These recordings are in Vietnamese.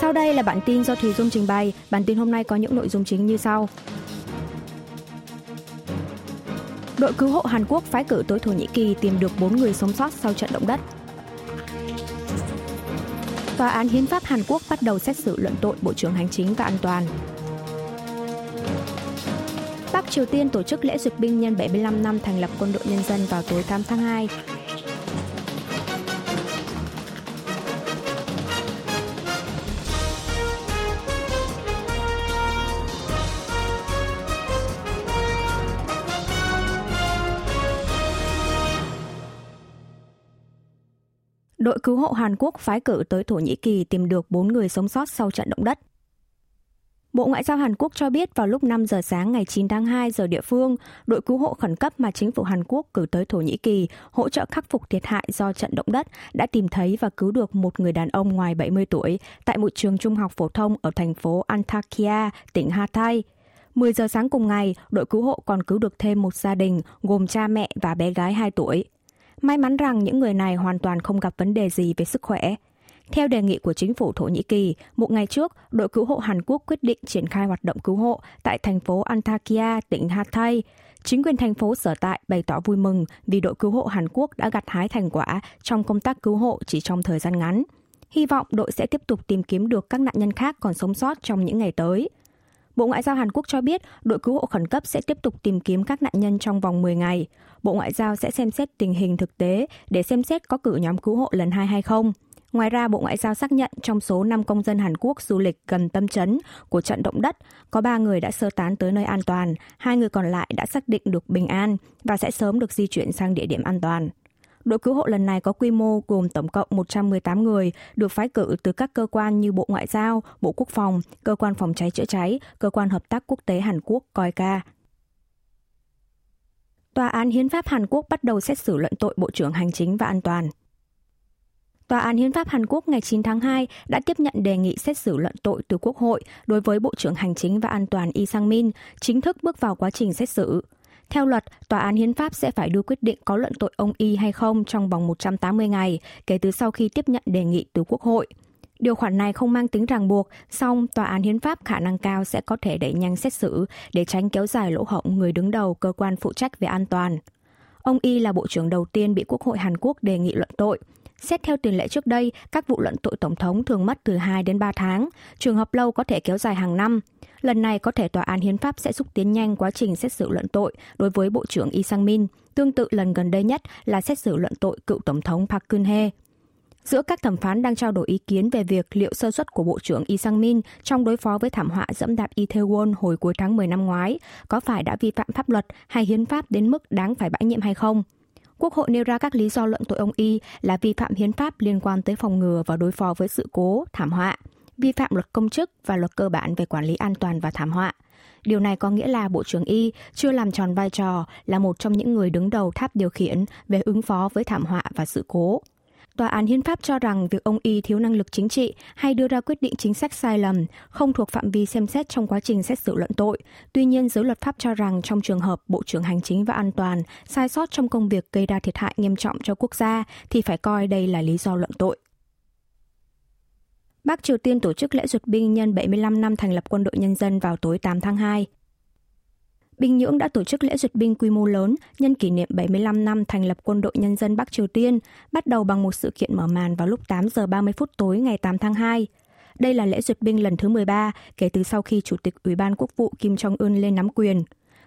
Sau đây là bản tin do Thùy Dung trình bày. Bản tin hôm nay có những nội dung chính như sau. Đội cứu hộ Hàn Quốc phái cử tới Thổ Nhĩ Kỳ tìm được 4 người sống sót sau trận động đất. Tòa án Hiến pháp Hàn Quốc bắt đầu xét xử luận tội Bộ trưởng Hành chính và An toàn. Bắc Triều Tiên tổ chức lễ duyệt binh nhân 75 năm thành lập quân đội nhân dân vào tối 8 tháng 2. Đội cứu hộ Hàn Quốc phái cử tới Thổ Nhĩ Kỳ tìm được 4 người sống sót sau trận động đất. Bộ Ngoại giao Hàn Quốc cho biết vào lúc 5 giờ sáng ngày 9 tháng 2 giờ địa phương, đội cứu hộ khẩn cấp mà chính phủ Hàn Quốc cử tới Thổ Nhĩ Kỳ hỗ trợ khắc phục thiệt hại do trận động đất đã tìm thấy và cứu được một người đàn ông ngoài 70 tuổi tại một trường trung học phổ thông ở thành phố Antakya, tỉnh Hatay. 10 giờ sáng cùng ngày, đội cứu hộ còn cứu được thêm một gia đình gồm cha mẹ và bé gái 2 tuổi. May mắn rằng những người này hoàn toàn không gặp vấn đề gì về sức khỏe. Theo đề nghị của chính phủ Thổ Nhĩ Kỳ, một ngày trước, đội cứu hộ Hàn Quốc quyết định triển khai hoạt động cứu hộ tại thành phố Antakya, tỉnh Hatay. Chính quyền thành phố sở tại bày tỏ vui mừng vì đội cứu hộ Hàn Quốc đã gặt hái thành quả trong công tác cứu hộ chỉ trong thời gian ngắn. Hy vọng đội sẽ tiếp tục tìm kiếm được các nạn nhân khác còn sống sót trong những ngày tới. Bộ Ngoại giao Hàn Quốc cho biết đội cứu hộ khẩn cấp sẽ tiếp tục tìm kiếm các nạn nhân trong vòng 10 ngày. Bộ Ngoại giao sẽ xem xét tình hình thực tế để xem xét có cử nhóm cứu hộ lần hai hay không. Ngoài ra, Bộ Ngoại giao xác nhận trong số 5 công dân Hàn Quốc du lịch gần tâm chấn của trận động đất, có 3 người đã sơ tán tới nơi an toàn, hai người còn lại đã xác định được bình an và sẽ sớm được di chuyển sang địa điểm an toàn. Đội cứu hộ lần này có quy mô gồm tổng cộng 118 người, được phái cử từ các cơ quan như Bộ Ngoại giao, Bộ Quốc phòng, Cơ quan Phòng cháy chữa cháy, Cơ quan Hợp tác Quốc tế Hàn Quốc, COICA. Tòa án Hiến pháp Hàn Quốc bắt đầu xét xử luận tội Bộ trưởng Hành chính và An toàn. Tòa án Hiến pháp Hàn Quốc ngày 9 tháng 2 đã tiếp nhận đề nghị xét xử luận tội từ Quốc hội đối với Bộ trưởng Hành chính và An toàn Lee Sang-min, chính thức bước vào quá trình xét xử. Theo luật, Tòa án Hiến pháp sẽ phải đưa quyết định có luận tội ông Y hay không trong vòng 180 ngày kể từ sau khi tiếp nhận đề nghị từ Quốc hội. Điều khoản này không mang tính ràng buộc, song Tòa án Hiến pháp khả năng cao sẽ có thể đẩy nhanh xét xử để tránh kéo dài lỗ hổng người đứng đầu cơ quan phụ trách về an toàn. Ông Y là bộ trưởng đầu tiên bị Quốc hội Hàn Quốc đề nghị luận tội. Xét theo tiền lệ trước đây, các vụ luận tội tổng thống thường mất từ 2 đến 3 tháng, trường hợp lâu có thể kéo dài hàng năm. Lần này có thể tòa án hiến pháp sẽ xúc tiến nhanh quá trình xét xử luận tội đối với Bộ trưởng Lee Sang-min, tương tự lần gần đây nhất là xét xử luận tội cựu Tổng thống Park Geun-hye. Giữa các thẩm phán đang trao đổi ý kiến về việc liệu sơ suất của Bộ trưởng Lee Sang-min trong đối phó với thảm họa dẫm đạp Itaewon hồi cuối tháng 10 năm ngoái có phải đã vi phạm pháp luật hay hiến pháp đến mức đáng phải bãi nhiệm hay không. Quốc hội nêu ra các lý do luận tội ông Y là vi phạm hiến pháp liên quan tới phòng ngừa và đối phó với sự cố, thảm họa, vi phạm luật công chức và luật cơ bản về quản lý an toàn và thảm họa. Điều này có nghĩa là Bộ trưởng Y chưa làm tròn vai trò là một trong những người đứng đầu tháp điều khiển về ứng phó với thảm họa và sự cố. Tòa án Hiến pháp cho rằng việc ông Y thiếu năng lực chính trị hay đưa ra quyết định chính sách sai lầm không thuộc phạm vi xem xét trong quá trình xét xử luận tội. Tuy nhiên, giới luật pháp cho rằng trong trường hợp Bộ trưởng Hành chính và An toàn sai sót trong công việc gây ra thiệt hại nghiêm trọng cho quốc gia thì phải coi đây là lý do luận tội. Bắc Triều Tiên tổ chức lễ duyệt binh nhân 75 năm thành lập quân đội nhân dân vào tối 8 tháng 2. Bình Nhưỡng đã tổ chức lễ duyệt binh quy mô lớn nhân kỷ niệm 75 năm thành lập quân đội nhân dân Bắc Triều Tiên, bắt đầu bằng một sự kiện mở màn vào lúc 8 giờ 30 phút tối ngày 8 tháng 2. Đây là lễ duyệt binh lần thứ 13 kể từ sau khi Chủ tịch Ủy ban Quốc vụ Kim Jong-un lên nắm quyền.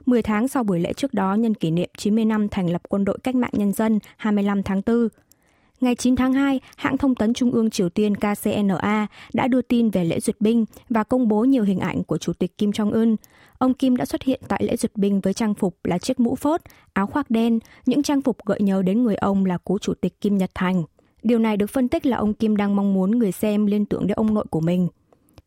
10 tháng sau buổi lễ trước đó nhân kỷ niệm 90 năm thành lập quân đội cách mạng nhân dân 25 tháng 4, Ngày 9 tháng 2, hãng thông tấn Trung ương Triều Tiên KCNA đã đưa tin về lễ duyệt binh và công bố nhiều hình ảnh của Chủ tịch Kim Jong-un. Ông Kim đã xuất hiện tại lễ duyệt binh với trang phục là chiếc mũ phớt, áo khoác đen, những trang phục gợi nhớ đến người ông là cố Chủ tịch Kim Nhật Thành. Điều này được phân tích là ông Kim đang mong muốn người xem liên tưởng đến ông nội của mình.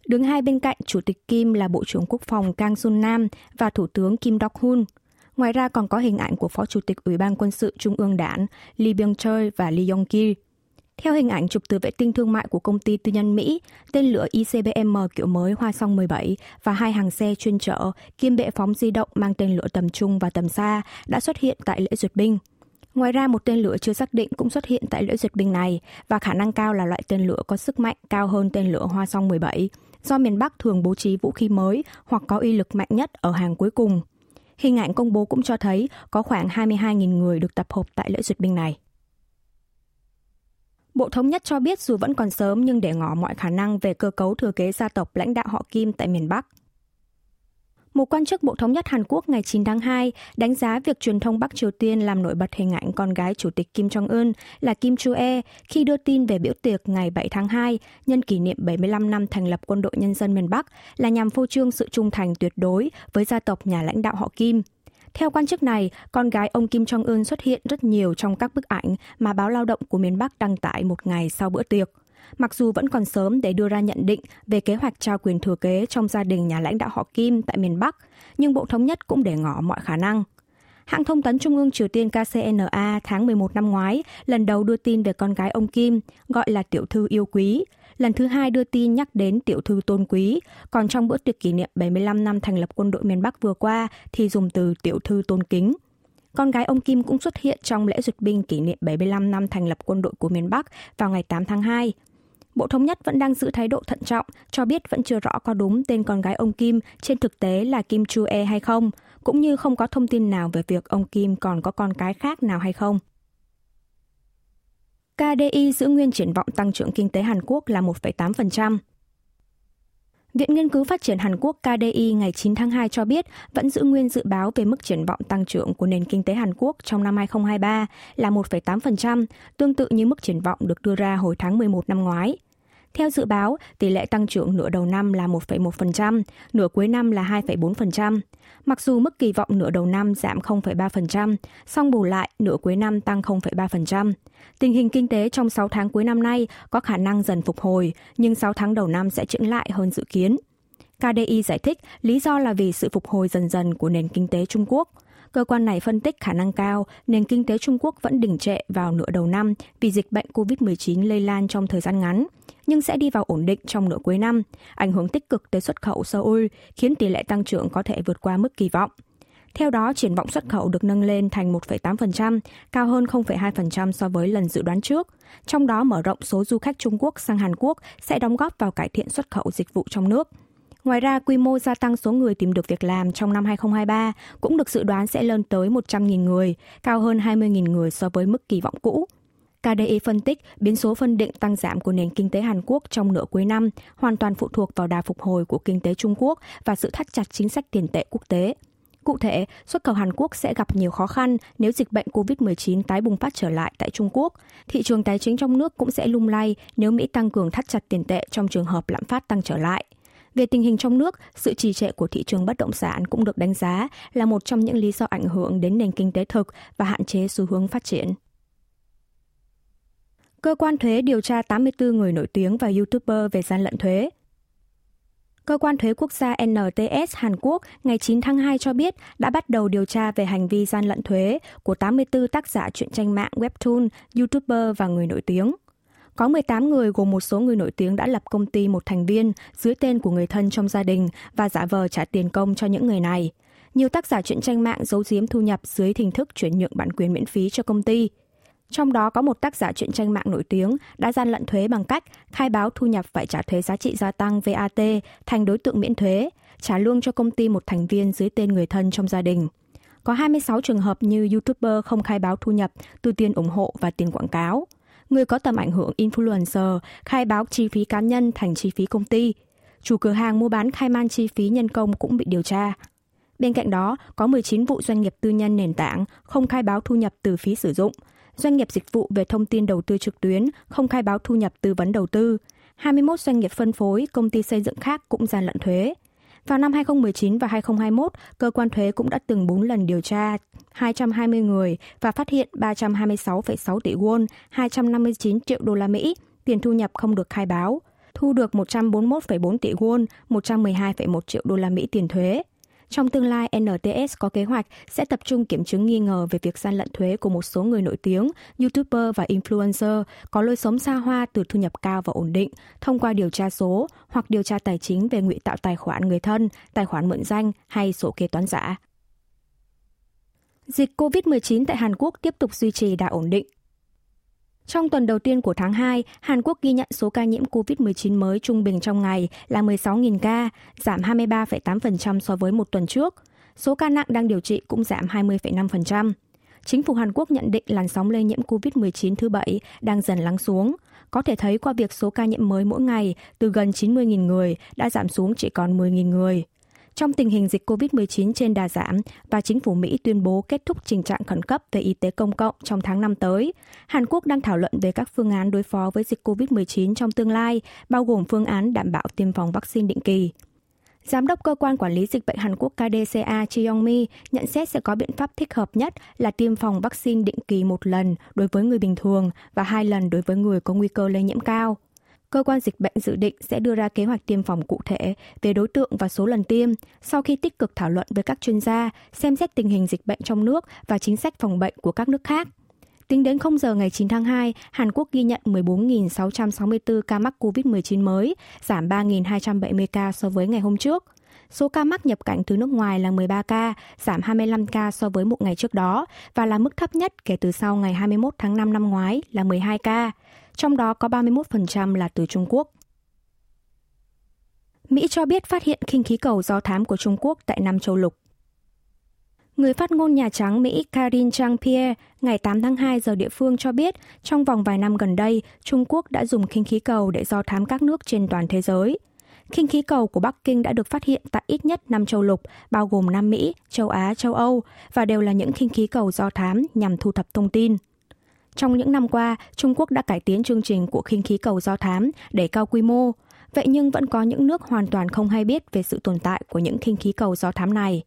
Đứng hai bên cạnh Chủ tịch Kim là Bộ trưởng Quốc phòng Kang Sun Nam và Thủ tướng Kim Dok-hun. Ngoài ra còn có hình ảnh của Phó Chủ tịch Ủy ban Quân sự Trung ương Đảng Lee Byung-chul và Lee Yong-ki. Theo hình ảnh chụp từ vệ tinh thương mại của công ty tư nhân Mỹ, tên lửa ICBM kiểu mới Hoa Song 17 và hai hàng xe chuyên chở kiêm bệ phóng di động mang tên lửa tầm trung và tầm xa đã xuất hiện tại lễ duyệt binh. Ngoài ra, một tên lửa chưa xác định cũng xuất hiện tại lễ duyệt binh này và khả năng cao là loại tên lửa có sức mạnh cao hơn tên lửa Hoa Song 17, do miền Bắc thường bố trí vũ khí mới hoặc có uy lực mạnh nhất ở hàng cuối cùng. Hình ảnh công bố cũng cho thấy có khoảng 22.000 người được tập hợp tại lễ duyệt binh này. Bộ Thống nhất cho biết dù vẫn còn sớm nhưng để ngỏ mọi khả năng về cơ cấu thừa kế gia tộc lãnh đạo họ Kim tại miền Bắc. Một quan chức Bộ Thống nhất Hàn Quốc ngày 9 tháng 2 đánh giá việc truyền thông Bắc Triều Tiên làm nổi bật hình ảnh con gái Chủ tịch Kim Jong-un là Kim Chu-e khi đưa tin về biểu tiệc ngày 7 tháng 2 nhân kỷ niệm 75 năm thành lập Quân đội Nhân dân miền Bắc là nhằm phô trương sự trung thành tuyệt đối với gia tộc nhà lãnh đạo họ Kim. Theo quan chức này, con gái ông Kim Jong-un xuất hiện rất nhiều trong các bức ảnh mà báo lao động của miền Bắc đăng tải một ngày sau bữa tiệc. Mặc dù vẫn còn sớm để đưa ra nhận định về kế hoạch trao quyền thừa kế trong gia đình nhà lãnh đạo họ Kim tại miền Bắc, nhưng Bộ Thống nhất cũng để ngỏ mọi khả năng. Hãng thông tấn Trung ương Triều Tiên KCNA tháng 11 năm ngoái lần đầu đưa tin về con gái ông Kim, gọi là tiểu thư yêu quý. Lần thứ hai đưa tin nhắc đến tiểu thư tôn quý, còn trong bữa tiệc kỷ niệm 75 năm thành lập quân đội miền Bắc vừa qua thì dùng từ tiểu thư tôn kính. Con gái ông Kim cũng xuất hiện trong lễ duyệt binh kỷ niệm 75 năm thành lập quân đội của miền Bắc vào ngày 8 tháng 2. Bộ Thống nhất vẫn đang giữ thái độ thận trọng, cho biết vẫn chưa rõ có đúng tên con gái ông Kim trên thực tế là Kim Chu-e hay không, cũng như không có thông tin nào về việc ông Kim còn có con cái khác nào hay không. KDI giữ nguyên triển vọng tăng trưởng kinh tế Hàn Quốc là 1,8%. Viện Nghiên cứu Phát triển Hàn Quốc KDI ngày 9 tháng 2 cho biết vẫn giữ nguyên dự báo về mức triển vọng tăng trưởng của nền kinh tế Hàn Quốc trong năm 2023 là 1,8%, tương tự như mức triển vọng được đưa ra hồi tháng 11 năm ngoái. Theo dự báo, tỷ lệ tăng trưởng nửa đầu năm là 1,1%, nửa cuối năm là 2,4%. Mặc dù mức kỳ vọng nửa đầu năm giảm 0,3%, song bù lại nửa cuối năm tăng 0,3%. Tình hình kinh tế trong 6 tháng cuối năm nay có khả năng dần phục hồi, nhưng 6 tháng đầu năm sẽ chững lại hơn dự kiến. KDI giải thích lý do là vì sự phục hồi dần dần của nền kinh tế Trung Quốc. Cơ quan này phân tích khả năng cao nền kinh tế Trung Quốc vẫn đình trệ vào nửa đầu năm vì dịch bệnh COVID-19 lây lan trong thời gian ngắn nhưng sẽ đi vào ổn định trong nửa cuối năm, ảnh hưởng tích cực tới xuất khẩu Seoul, khiến tỷ lệ tăng trưởng có thể vượt qua mức kỳ vọng. Theo đó, triển vọng xuất khẩu được nâng lên thành 1,8%, cao hơn 0,2% so với lần dự đoán trước. Trong đó, mở rộng số du khách Trung Quốc sang Hàn Quốc sẽ đóng góp vào cải thiện xuất khẩu dịch vụ trong nước. Ngoài ra, quy mô gia tăng số người tìm được việc làm trong năm 2023 cũng được dự đoán sẽ lên tới 100.000 người, cao hơn 20.000 người so với mức kỳ vọng cũ. KDI phân tích biến số phân định tăng giảm của nền kinh tế Hàn Quốc trong nửa cuối năm hoàn toàn phụ thuộc vào đà phục hồi của kinh tế Trung Quốc và sự thắt chặt chính sách tiền tệ quốc tế. Cụ thể, xuất khẩu Hàn Quốc sẽ gặp nhiều khó khăn nếu dịch bệnh COVID-19 tái bùng phát trở lại tại Trung Quốc. Thị trường tài chính trong nước cũng sẽ lung lay nếu Mỹ tăng cường thắt chặt tiền tệ trong trường hợp lạm phát tăng trở lại. Về tình hình trong nước, sự trì trệ của thị trường bất động sản cũng được đánh giá là một trong những lý do ảnh hưởng đến nền kinh tế thực và hạn chế xu hướng phát triển. Cơ quan thuế điều tra 84 người nổi tiếng và YouTuber về gian lận thuế. Cơ quan thuế quốc gia NTS Hàn Quốc ngày 9 tháng 2 cho biết đã bắt đầu điều tra về hành vi gian lận thuế của 84 tác giả truyện tranh mạng webtoon, YouTuber và người nổi tiếng. Có 18 người gồm một số người nổi tiếng đã lập công ty một thành viên dưới tên của người thân trong gia đình và giả vờ trả tiền công cho những người này. Nhiều tác giả truyện tranh mạng giấu giếm thu nhập dưới hình thức chuyển nhượng bản quyền miễn phí cho công ty. Trong đó có một tác giả truyện tranh mạng nổi tiếng đã gian lận thuế bằng cách khai báo thu nhập phải trả thuế giá trị gia tăng VAT thành đối tượng miễn thuế, trả lương cho công ty một thành viên dưới tên người thân trong gia đình. Có 26 trường hợp như YouTuber không khai báo thu nhập từ tiền ủng hộ và tiền quảng cáo. Người có tầm ảnh hưởng influencer khai báo chi phí cá nhân thành chi phí công ty. Chủ cửa hàng mua bán khai man chi phí nhân công cũng bị điều tra. Bên cạnh đó, có 19 vụ doanh nghiệp tư nhân nền tảng không khai báo thu nhập từ phí sử dụng – doanh nghiệp dịch vụ về thông tin đầu tư trực tuyến không khai báo thu nhập tư vấn đầu tư. 21 doanh nghiệp phân phối, công ty xây dựng khác cũng gian lận thuế. Vào năm 2019 và 2021, cơ quan thuế cũng đã từng 4 lần điều tra 220 người và phát hiện 326,6 tỷ won, 259 triệu đô la Mỹ, tiền thu nhập không được khai báo, thu được 141,4 tỷ won, 112,1 triệu đô la Mỹ tiền thuế. Trong tương lai, NTS có kế hoạch sẽ tập trung kiểm chứng nghi ngờ về việc gian lận thuế của một số người nổi tiếng, YouTuber và influencer có lối sống xa hoa từ thu nhập cao và ổn định thông qua điều tra số hoặc điều tra tài chính về ngụy tạo tài khoản người thân, tài khoản mượn danh hay sổ kế toán giả. Dịch COVID-19 tại Hàn Quốc tiếp tục duy trì đà ổn định. Trong tuần đầu tiên của tháng 2, Hàn Quốc ghi nhận số ca nhiễm COVID-19 mới trung bình trong ngày là 16.000 ca, giảm 23,8% so với một tuần trước. Số ca nặng đang điều trị cũng giảm 20,5%. Chính phủ Hàn Quốc nhận định làn sóng lây nhiễm COVID-19 thứ bảy đang dần lắng xuống. Có thể thấy qua việc số ca nhiễm mới mỗi ngày từ gần 90.000 người đã giảm xuống chỉ còn 10.000 người. Trong tình hình dịch COVID-19 trên đà giảm và chính phủ Mỹ tuyên bố kết thúc tình trạng khẩn cấp về y tế công cộng trong tháng năm tới, Hàn Quốc đang thảo luận về các phương án đối phó với dịch COVID-19 trong tương lai, bao gồm phương án đảm bảo tiêm phòng vaccine định kỳ. Giám đốc cơ quan quản lý dịch bệnh Hàn Quốc KDCA Chi Yong Mi nhận xét sẽ có biện pháp thích hợp nhất là tiêm phòng vaccine định kỳ một lần đối với người bình thường và hai lần đối với người có nguy cơ lây nhiễm cao. Cơ quan dịch bệnh dự định sẽ đưa ra kế hoạch tiêm phòng cụ thể về đối tượng và số lần tiêm sau khi tích cực thảo luận với các chuyên gia, xem xét tình hình dịch bệnh trong nước và chính sách phòng bệnh của các nước khác. Tính đến 0 giờ ngày 9 tháng 2, Hàn Quốc ghi nhận 14.664 ca mắc COVID-19 mới, giảm 3.270 ca so với ngày hôm trước. Số ca mắc nhập cảnh từ nước ngoài là 13 ca, giảm 25 ca so với một ngày trước đó và là mức thấp nhất kể từ sau ngày 21 tháng 5 năm ngoái là 12 ca trong đó có 31% là từ Trung Quốc. Mỹ cho biết phát hiện khinh khí cầu do thám của Trung Quốc tại Nam Châu Lục. Người phát ngôn Nhà Trắng Mỹ Karine Jean-Pierre ngày 8 tháng 2 giờ địa phương cho biết trong vòng vài năm gần đây, Trung Quốc đã dùng khinh khí cầu để do thám các nước trên toàn thế giới. Khinh khí cầu của Bắc Kinh đã được phát hiện tại ít nhất 5 châu lục, bao gồm Nam Mỹ, châu Á, châu Âu, và đều là những khinh khí cầu do thám nhằm thu thập thông tin. Trong những năm qua, Trung Quốc đã cải tiến chương trình của khinh khí cầu do thám để cao quy mô. Vậy nhưng vẫn có những nước hoàn toàn không hay biết về sự tồn tại của những khinh khí cầu do thám này.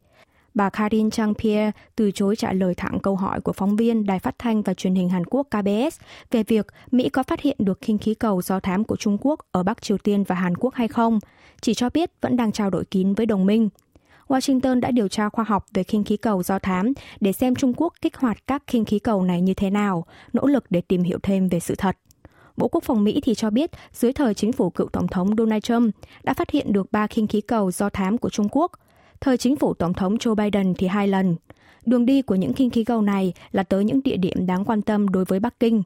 Bà Karin Chang-pierre từ chối trả lời thẳng câu hỏi của phóng viên Đài Phát thanh và Truyền hình Hàn Quốc KBS về việc Mỹ có phát hiện được khinh khí cầu do thám của Trung Quốc ở Bắc Triều Tiên và Hàn Quốc hay không, chỉ cho biết vẫn đang trao đổi kín với đồng minh. Washington đã điều tra khoa học về khinh khí cầu do thám để xem Trung Quốc kích hoạt các khinh khí cầu này như thế nào, nỗ lực để tìm hiểu thêm về sự thật. Bộ Quốc phòng Mỹ thì cho biết dưới thời chính phủ cựu Tổng thống Donald Trump đã phát hiện được ba khinh khí cầu do thám của Trung Quốc. Thời chính phủ Tổng thống Joe Biden thì hai lần. Đường đi của những khinh khí cầu này là tới những địa điểm đáng quan tâm đối với Bắc Kinh,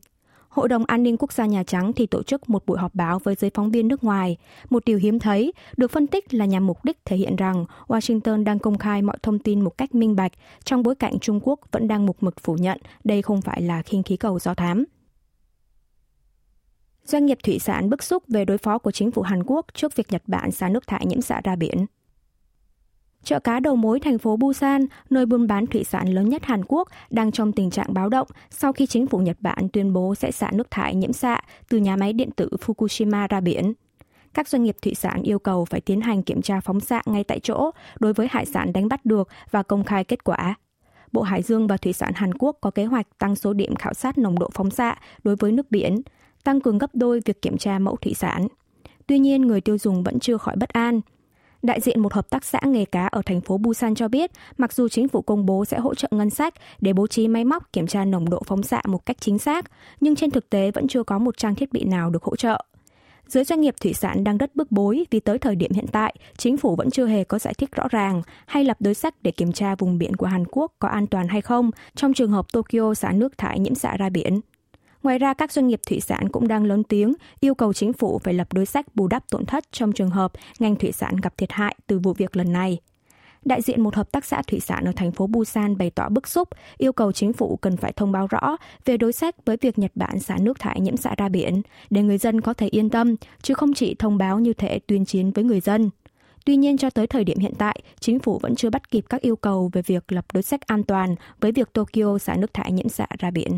Hội đồng An ninh Quốc gia Nhà Trắng thì tổ chức một buổi họp báo với giới phóng viên nước ngoài. Một điều hiếm thấy, được phân tích là nhằm mục đích thể hiện rằng Washington đang công khai mọi thông tin một cách minh bạch, trong bối cảnh Trung Quốc vẫn đang mục mực phủ nhận đây không phải là khinh khí cầu do thám. Doanh nghiệp thủy sản bức xúc về đối phó của chính phủ Hàn Quốc trước việc Nhật Bản xả nước thải nhiễm xạ ra biển. Chợ cá đầu mối thành phố Busan, nơi buôn bán thủy sản lớn nhất Hàn Quốc, đang trong tình trạng báo động sau khi chính phủ Nhật Bản tuyên bố sẽ xả nước thải nhiễm xạ từ nhà máy điện tử Fukushima ra biển. Các doanh nghiệp thủy sản yêu cầu phải tiến hành kiểm tra phóng xạ ngay tại chỗ đối với hải sản đánh bắt được và công khai kết quả. Bộ Hải dương và Thủy sản Hàn Quốc có kế hoạch tăng số điểm khảo sát nồng độ phóng xạ đối với nước biển, tăng cường gấp đôi việc kiểm tra mẫu thủy sản. Tuy nhiên, người tiêu dùng vẫn chưa khỏi bất an – Đại diện một hợp tác xã nghề cá ở thành phố Busan cho biết, mặc dù chính phủ công bố sẽ hỗ trợ ngân sách để bố trí máy móc kiểm tra nồng độ phóng xạ một cách chính xác, nhưng trên thực tế vẫn chưa có một trang thiết bị nào được hỗ trợ. Giới doanh nghiệp thủy sản đang rất bức bối vì tới thời điểm hiện tại, chính phủ vẫn chưa hề có giải thích rõ ràng hay lập đối sách để kiểm tra vùng biển của Hàn Quốc có an toàn hay không trong trường hợp Tokyo xả nước thải nhiễm xạ ra biển. Ngoài ra, các doanh nghiệp thủy sản cũng đang lớn tiếng yêu cầu chính phủ phải lập đối sách bù đắp tổn thất trong trường hợp ngành thủy sản gặp thiệt hại từ vụ việc lần này. Đại diện một hợp tác xã thủy sản ở thành phố Busan bày tỏ bức xúc, yêu cầu chính phủ cần phải thông báo rõ về đối sách với việc Nhật Bản xả nước thải nhiễm xạ ra biển, để người dân có thể yên tâm, chứ không chỉ thông báo như thể tuyên chiến với người dân. Tuy nhiên cho tới thời điểm hiện tại, chính phủ vẫn chưa bắt kịp các yêu cầu về việc lập đối sách an toàn với việc Tokyo xả nước thải nhiễm xạ ra biển.